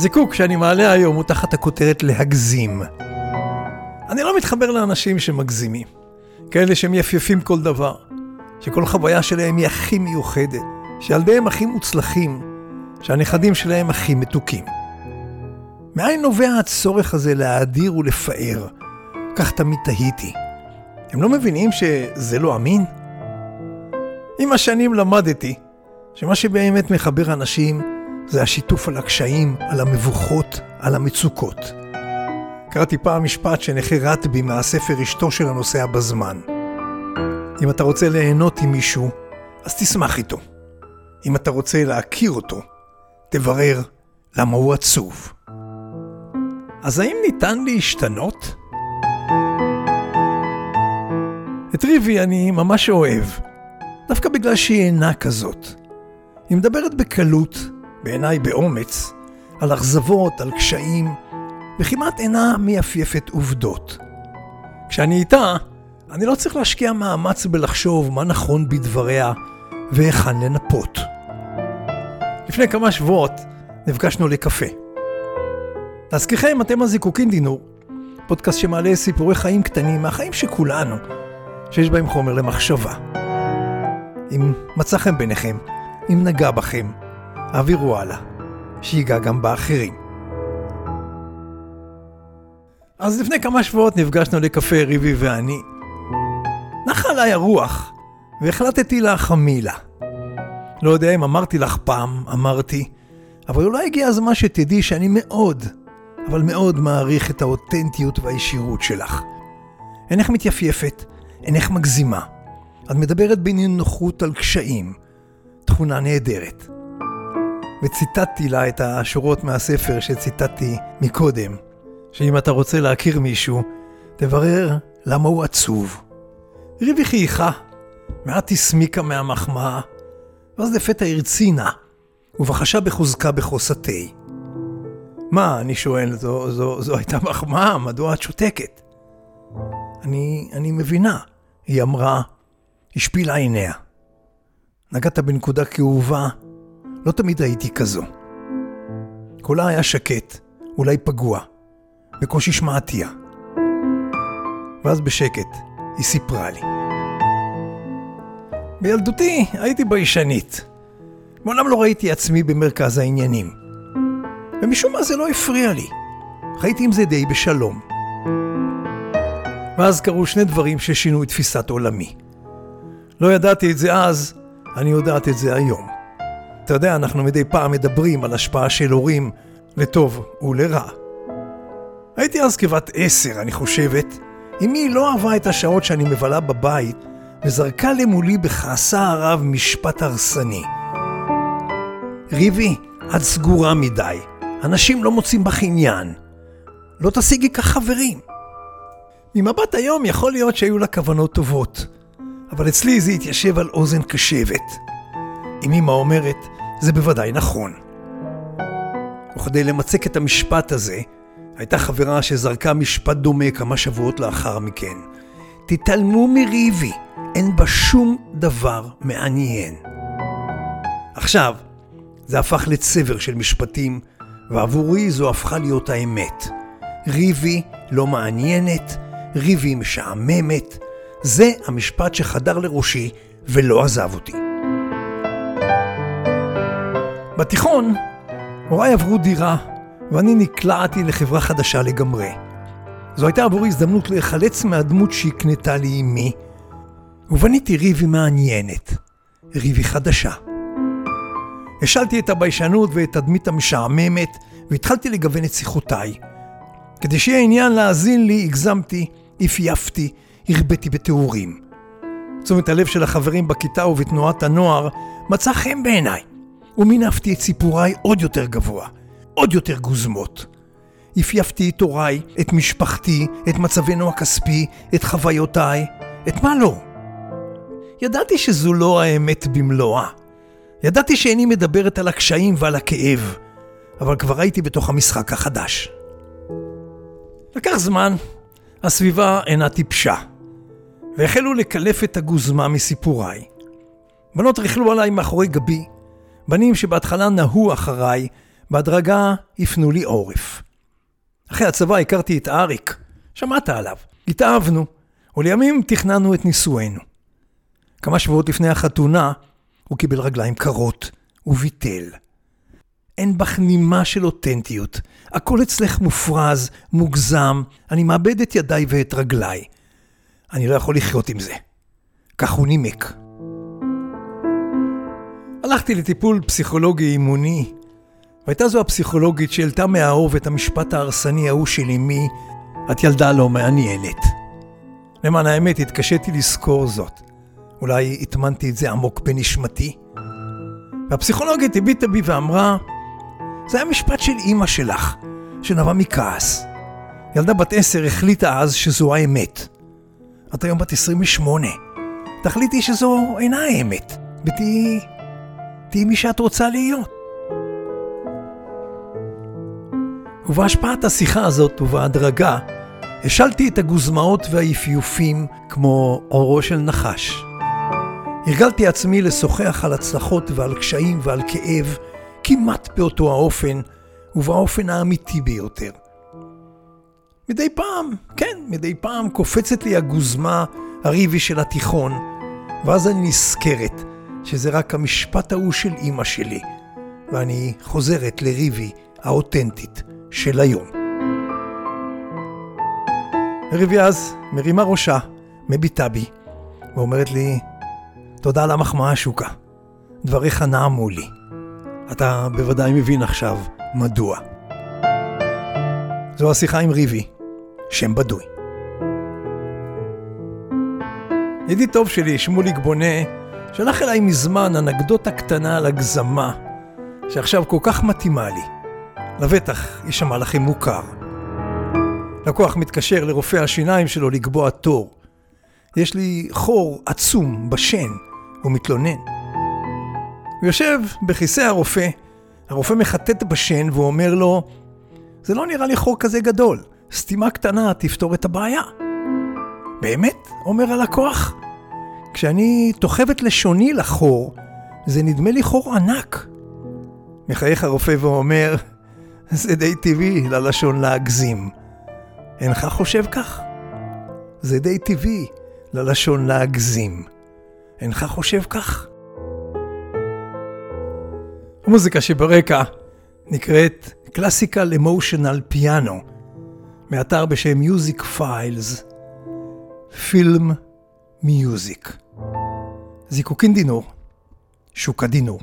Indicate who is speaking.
Speaker 1: הזיקוק שאני מעלה היום הוא תחת הכותרת להגזים. אני לא מתחבר לאנשים שמגזימים. כאלה שמייפייפים כל דבר. שכל חוויה שלהם היא הכי מיוחדת. שילדיהם הכי מוצלחים. שהנכדים שלהם הכי מתוקים. מאין נובע הצורך הזה להאדיר ולפאר? כך תמיד תהיתי. הם לא מבינים שזה לא אמין? עם השנים למדתי שמה שבאמת מחבר אנשים זה השיתוף על הקשיים, על המבוכות, על המצוקות. קראתי פעם משפט שנחרט בי מהספר אשתו של הנוסע בזמן. אם אתה רוצה ליהנות עם מישהו, אז תשמח איתו. אם אתה רוצה להכיר אותו, תברר למה הוא עצוב. אז האם ניתן להשתנות? את ריבי אני ממש אוהב, דווקא בגלל שהיא אינה כזאת. היא מדברת בקלות, בעיניי באומץ, על אכזבות, על קשיים, וכמעט אינה מייפייפת עובדות. כשאני איתה, אני לא צריך להשקיע מאמץ בלחשוב מה נכון בדבריה והיכן לנפות. לפני כמה שבועות נפגשנו לקפה. להזכירכם, אתם הזיקוקין דינור, פודקאסט שמעלה סיפורי חיים קטנים מהחיים של כולנו, שיש בהם חומר למחשבה. אם מצא חן בעיניכם, אם נגע בכם, העבירו הלאה, שיגע גם באחרים. אז לפני כמה שבועות נפגשנו לקפה ריבי ואני. נחה עליי הרוח, והחלטתי להחמיא לה. לא יודע אם אמרתי לך פעם, אמרתי, אבל אולי הגיע הזמן שתדעי שאני מאוד, אבל מאוד מעריך את האותנטיות והישירות שלך. אינך מתייפייפת, אינך מגזימה. את מדברת בנינוחות על קשיים, תכונה נהדרת. וציטטתי לה את השורות מהספר שציטטתי מקודם, שאם אתה רוצה להכיר מישהו, תברר למה הוא עצוב. ריבי חייכה, מעט הסמיקה מהמחמאה, ואז לפתע הרצינה, ובחשה בחוזקה בחוסתה. מה, אני שואל, זו, זו, זו הייתה מחמאה, מדוע את שותקת? אני, אני מבינה, היא אמרה, השפילה עיניה. נגעת בנקודה כאובה, לא תמיד הייתי כזו. קולה היה שקט, אולי פגוע, בקושי שמעתיה. ואז בשקט, היא סיפרה לי. בילדותי הייתי ביישנית. מעולם לא ראיתי עצמי במרכז העניינים. ומשום מה זה לא הפריע לי. חייתי עם זה די בשלום. ואז קרו שני דברים ששינו את תפיסת עולמי. לא ידעתי את זה אז, אני יודעת את זה היום. אתה יודע, אנחנו מדי פעם מדברים על השפעה של הורים לטוב ולרע. הייתי אז כבת עשר, אני חושבת. אמי לא אהבה את השעות שאני מבלה בבית, וזרקה למולי בכעסה הרב משפט הרסני. ריבי, את סגורה מדי. אנשים לא מוצאים בך עניין. לא תשיגי כך חברים. ממבט היום יכול להיות שהיו לה כוונות טובות, אבל אצלי זה התיישב על אוזן קשבת. אם אמא אומרת, זה בוודאי נכון. וכדי למצק את המשפט הזה, הייתה חברה שזרקה משפט דומה כמה שבועות לאחר מכן. תתעלמו מריבי, אין בה שום דבר מעניין. עכשיו, זה הפך לצבר של משפטים, ועבורי זו הפכה להיות האמת. ריבי לא מעניינת, ריבי משעממת, זה המשפט שחדר לראשי ולא עזב אותי. בתיכון, הוריי עברו דירה, ואני נקלעתי לחברה חדשה לגמרי. זו הייתה עבורי הזדמנות להיחלץ מהדמות שהקנתה לי אמי, ובניתי ריבי מעניינת, ריבי חדשה. השלתי את הביישנות ואת התדמית המשעממת, והתחלתי לגוון את שיחותיי. כדי שיהיה עניין להאזין לי, הגזמתי, הפייפתי, הרביתי בתיאורים. תשומת הלב של החברים בכיתה ובתנועת הנוער מצא חן בעיניי, ומינפתי את סיפוריי עוד יותר גבוה, עוד יותר גוזמות. הפייפתי את הוריי, את משפחתי, את מצבנו הכספי, את חוויותיי, את מה לא. ידעתי שזו לא האמת במלואה. ידעתי שאיני מדברת על הקשיים ועל הכאב, אבל כבר הייתי בתוך המשחק החדש. לקח זמן, הסביבה אינה טיפשה, והחלו לקלף את הגוזמה מסיפוריי. בנות רכלו עליי מאחורי גבי, בנים שבהתחלה נהו אחריי, בהדרגה הפנו לי עורף. אחרי הצבא הכרתי את אריק, שמעת עליו. התאהבנו, ולימים תכננו את נישואינו. כמה שבועות לפני החתונה, הוא קיבל רגליים קרות, וביטל. אין בך נימה של אותנטיות. הכל אצלך מופרז, מוגזם, אני מאבד את ידיי ואת רגליי. אני לא יכול לחיות עם זה. כך הוא נימק. הלכתי לטיפול פסיכולוגי אימוני, והייתה זו הפסיכולוגית שהעלתה מהאוב את המשפט ההרסני ההוא של אמי, את ילדה לא מעניינת. למען האמת, התקשיתי לזכור זאת. אולי הטמנתי את זה עמוק בנשמתי. והפסיכולוגית הביטה בי ואמרה, זה היה משפט של אימא שלך, שנבע מכעס. ילדה בת עשר החליטה אז שזו האמת. את היום בת 28. תחליטי שזו אינה האמת, ותהיי... תהיי מי שאת רוצה להיות. ובהשפעת השיחה הזאת ובהדרגה, השלתי את הגוזמאות והיפיופים כמו אורו של נחש. הרגלתי עצמי לשוחח על הצלחות ועל קשיים ועל כאב, כמעט באותו האופן, ובאופן האמיתי ביותר. מדי פעם, כן, מדי פעם קופצת לי הגוזמה הריבי של התיכון, ואז אני נזכרת שזה רק המשפט ההוא של אימא שלי, ואני חוזרת לריבי האותנטית של היום. ריבי אז מרימה ראשה, מביטה בי, ואומרת לי, תודה על המחמאה שוקה, דבריך נעמו לי. אתה בוודאי מבין עכשיו מדוע. זו השיחה עם ריבי, שם בדוי. ידיד טוב שלי, שמוליק בונה, שלח אליי מזמן אנקדוטה קטנה על הגזמה, שעכשיו כל כך מתאימה לי. לבטח יישמע לכם מוכר. לקוח מתקשר לרופא השיניים שלו לקבוע תור. יש לי חור עצום בשן, הוא מתלונן. הוא יושב בכיסא הרופא, הרופא מחטט בשן ואומר לו, זה לא נראה לי חור כזה גדול, סתימה קטנה תפתור את הבעיה. באמת? אומר הלקוח. כשאני תוחבת לשוני לחור, זה נדמה לי חור ענק. מחייך הרופא ואומר, זה די טבעי ללשון להגזים. אינך חושב כך? זה די טבעי ללשון להגזים. אינך חושב כך? המוזיקה שברקע נקראת Classical Emotional Piano, מאתר בשם Music Files, פילם מיוזיק. זיקוקין דינור, שוקה דינור.